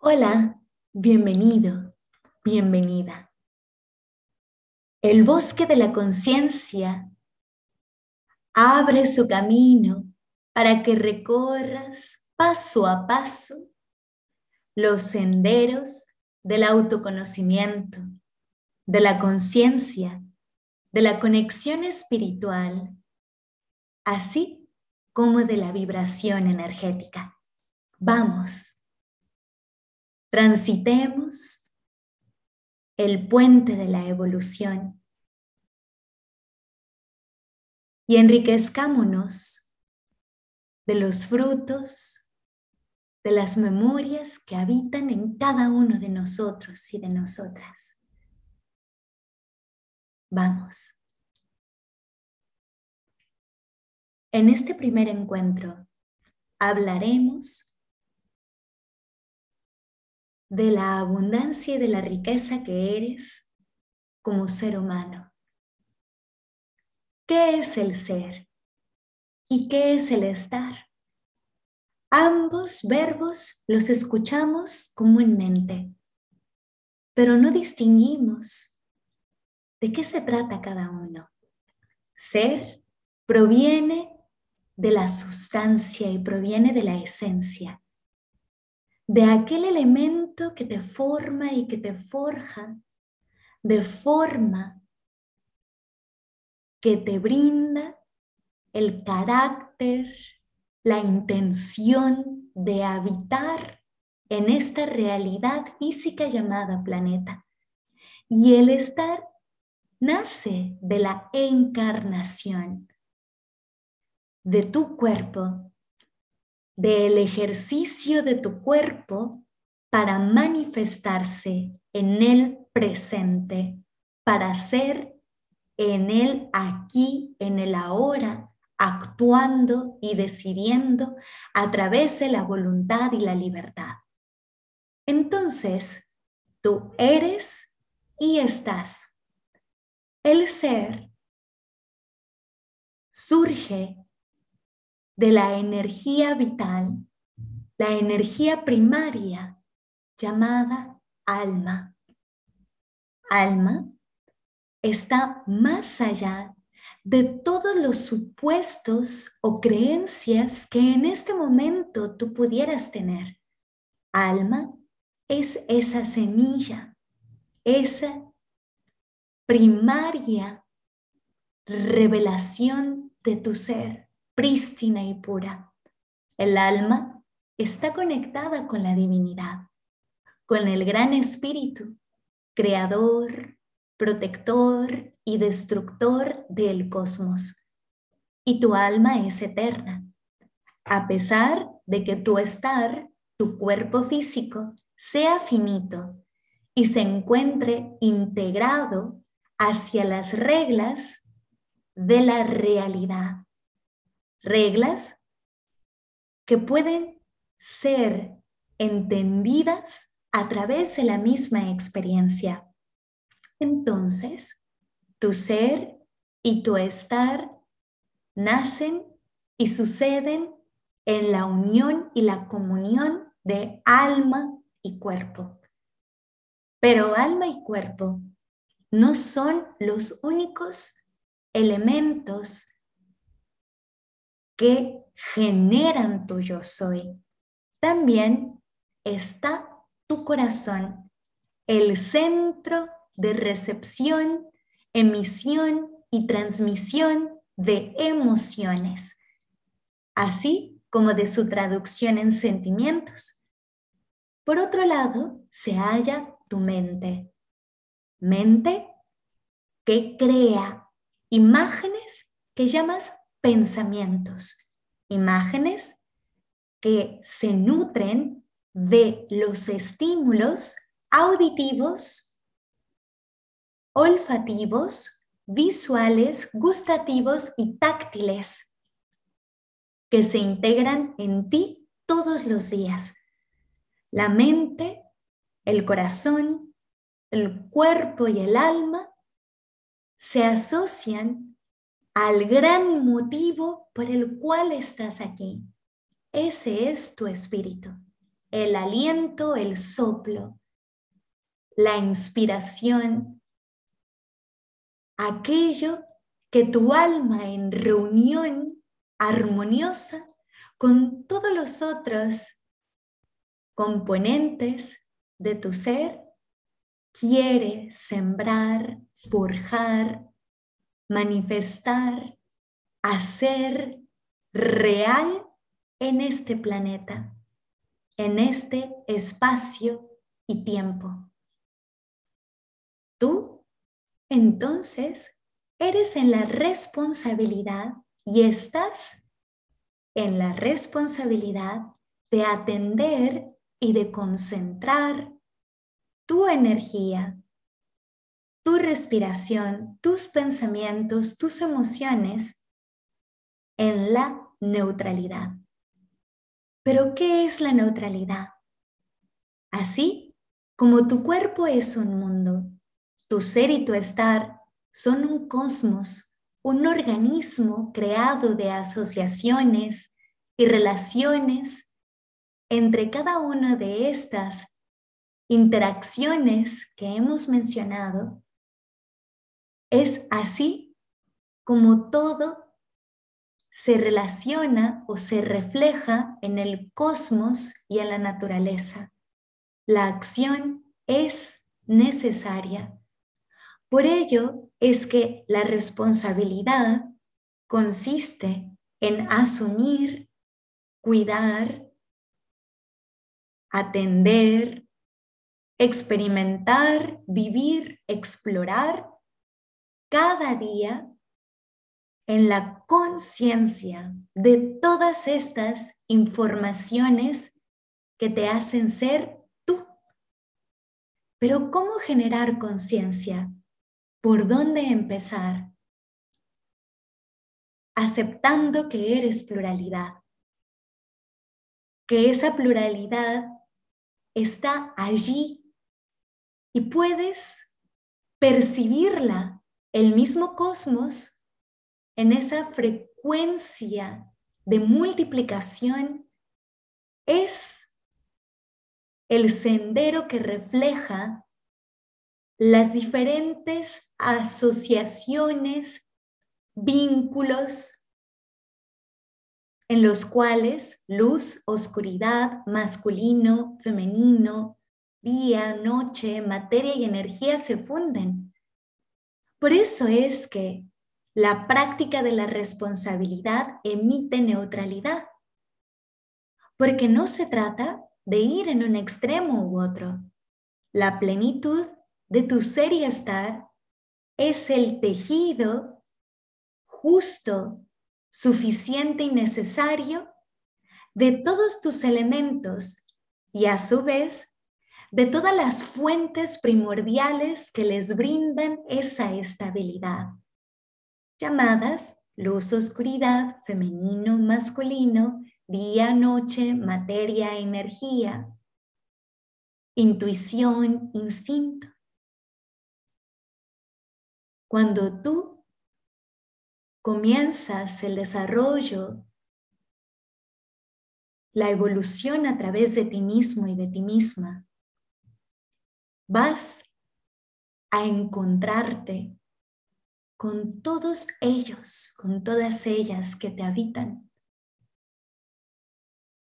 Hola, bienvenido, bienvenida. El bosque de la conciencia abre su camino para que recorras paso a paso los senderos del autoconocimiento, de la conciencia, de la conexión espiritual, así como de la vibración energética. Vamos transitemos el puente de la evolución y enriquezcámonos de los frutos, de las memorias que habitan en cada uno de nosotros y de nosotras. Vamos. En este primer encuentro hablaremos de la abundancia y de la riqueza que eres como ser humano. ¿Qué es el ser? ¿Y qué es el estar? Ambos verbos los escuchamos comúnmente, pero no distinguimos de qué se trata cada uno. Ser proviene de la sustancia y proviene de la esencia de aquel elemento que te forma y que te forja de forma que te brinda el carácter, la intención de habitar en esta realidad física llamada planeta. Y el estar nace de la encarnación de tu cuerpo del ejercicio de tu cuerpo para manifestarse en el presente, para ser en el aquí, en el ahora, actuando y decidiendo a través de la voluntad y la libertad. Entonces, tú eres y estás. El ser surge de la energía vital, la energía primaria llamada alma. Alma está más allá de todos los supuestos o creencias que en este momento tú pudieras tener. Alma es esa semilla, esa primaria revelación de tu ser prístina y pura. El alma está conectada con la divinidad, con el gran espíritu, creador, protector y destructor del cosmos. Y tu alma es eterna, a pesar de que tu estar, tu cuerpo físico, sea finito y se encuentre integrado hacia las reglas de la realidad reglas que pueden ser entendidas a través de la misma experiencia. Entonces, tu ser y tu estar nacen y suceden en la unión y la comunión de alma y cuerpo. Pero alma y cuerpo no son los únicos elementos que generan tu yo soy. También está tu corazón, el centro de recepción, emisión y transmisión de emociones, así como de su traducción en sentimientos. Por otro lado, se halla tu mente, mente que crea imágenes que llamas pensamientos, imágenes que se nutren de los estímulos auditivos, olfativos, visuales, gustativos y táctiles que se integran en ti todos los días. La mente, el corazón, el cuerpo y el alma se asocian al gran motivo por el cual estás aquí. Ese es tu espíritu. El aliento, el soplo, la inspiración, aquello que tu alma en reunión armoniosa con todos los otros componentes de tu ser quiere sembrar, forjar, manifestar, hacer real en este planeta, en este espacio y tiempo. Tú, entonces, eres en la responsabilidad y estás en la responsabilidad de atender y de concentrar tu energía, tu respiración, tus pensamientos, tus emociones en la neutralidad. Pero ¿qué es la neutralidad? Así como tu cuerpo es un mundo, tu ser y tu estar son un cosmos, un organismo creado de asociaciones y relaciones entre cada una de estas interacciones que hemos mencionado, es así como todo se relaciona o se refleja en el cosmos y en la naturaleza. La acción es necesaria. Por ello es que la responsabilidad consiste en asumir, cuidar, atender, experimentar, vivir, explorar cada día en la conciencia de todas estas informaciones que te hacen ser tú. Pero ¿cómo generar conciencia? ¿Por dónde empezar? Aceptando que eres pluralidad, que esa pluralidad está allí y puedes percibirla, el mismo cosmos, en esa frecuencia de multiplicación, es el sendero que refleja las diferentes asociaciones, vínculos en los cuales luz, oscuridad, masculino, femenino, día, noche, materia y energía se funden. Por eso es que la práctica de la responsabilidad emite neutralidad, porque no se trata de ir en un extremo u otro. La plenitud de tu ser y estar es el tejido justo, suficiente y necesario de todos tus elementos y a su vez de todas las fuentes primordiales que les brindan esa estabilidad, llamadas luz, oscuridad, femenino, masculino, día, noche, materia, energía, intuición, instinto. Cuando tú comienzas el desarrollo, la evolución a través de ti mismo y de ti misma, vas a encontrarte con todos ellos, con todas ellas que te habitan,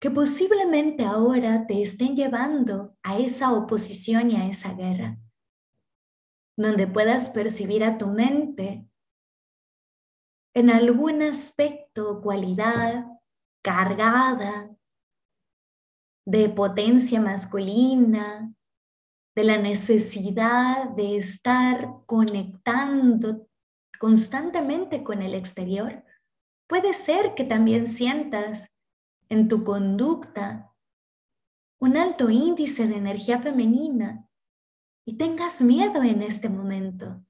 que posiblemente ahora te estén llevando a esa oposición y a esa guerra, donde puedas percibir a tu mente en algún aspecto o cualidad cargada de potencia masculina, de la necesidad de estar conectando constantemente con el exterior, puede ser que también sientas en tu conducta un alto índice de energía femenina y tengas miedo en este momento.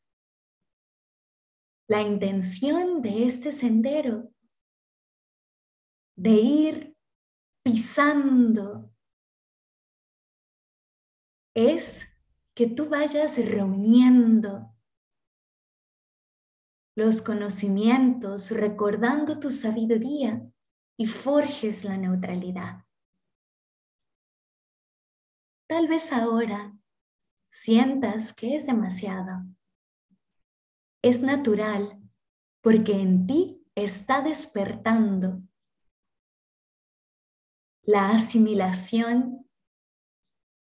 La intención de este sendero de ir pisando es que tú vayas reuniendo los conocimientos, recordando tu sabiduría y forjes la neutralidad. Tal vez ahora sientas que es demasiado. Es natural porque en ti está despertando la asimilación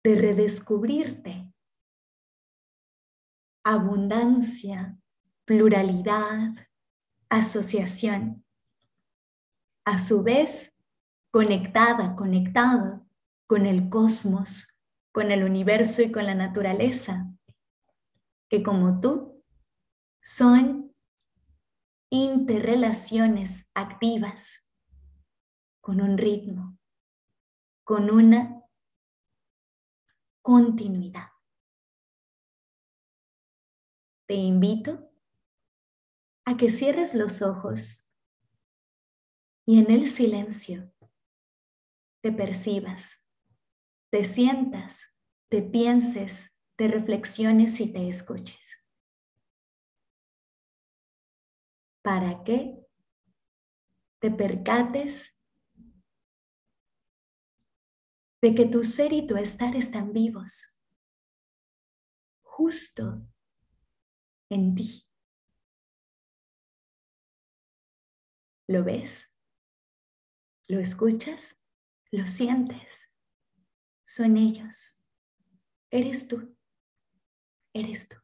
de redescubrirte, abundancia, pluralidad, asociación. A su vez, conectada, conectado con el cosmos, con el universo y con la naturaleza, que como tú son interrelaciones activas con un ritmo, con una continuidad. Te invito a que cierres los ojos y en el silencio te percibas, te sientas, te pienses, te reflexiones y te escuches. Para que te percates de que tu ser y tu estar están vivos, justo en ti. ¿Lo ves? ¿Lo escuchas? ¿Lo sientes? Son ellos. Eres tú. Eres tú.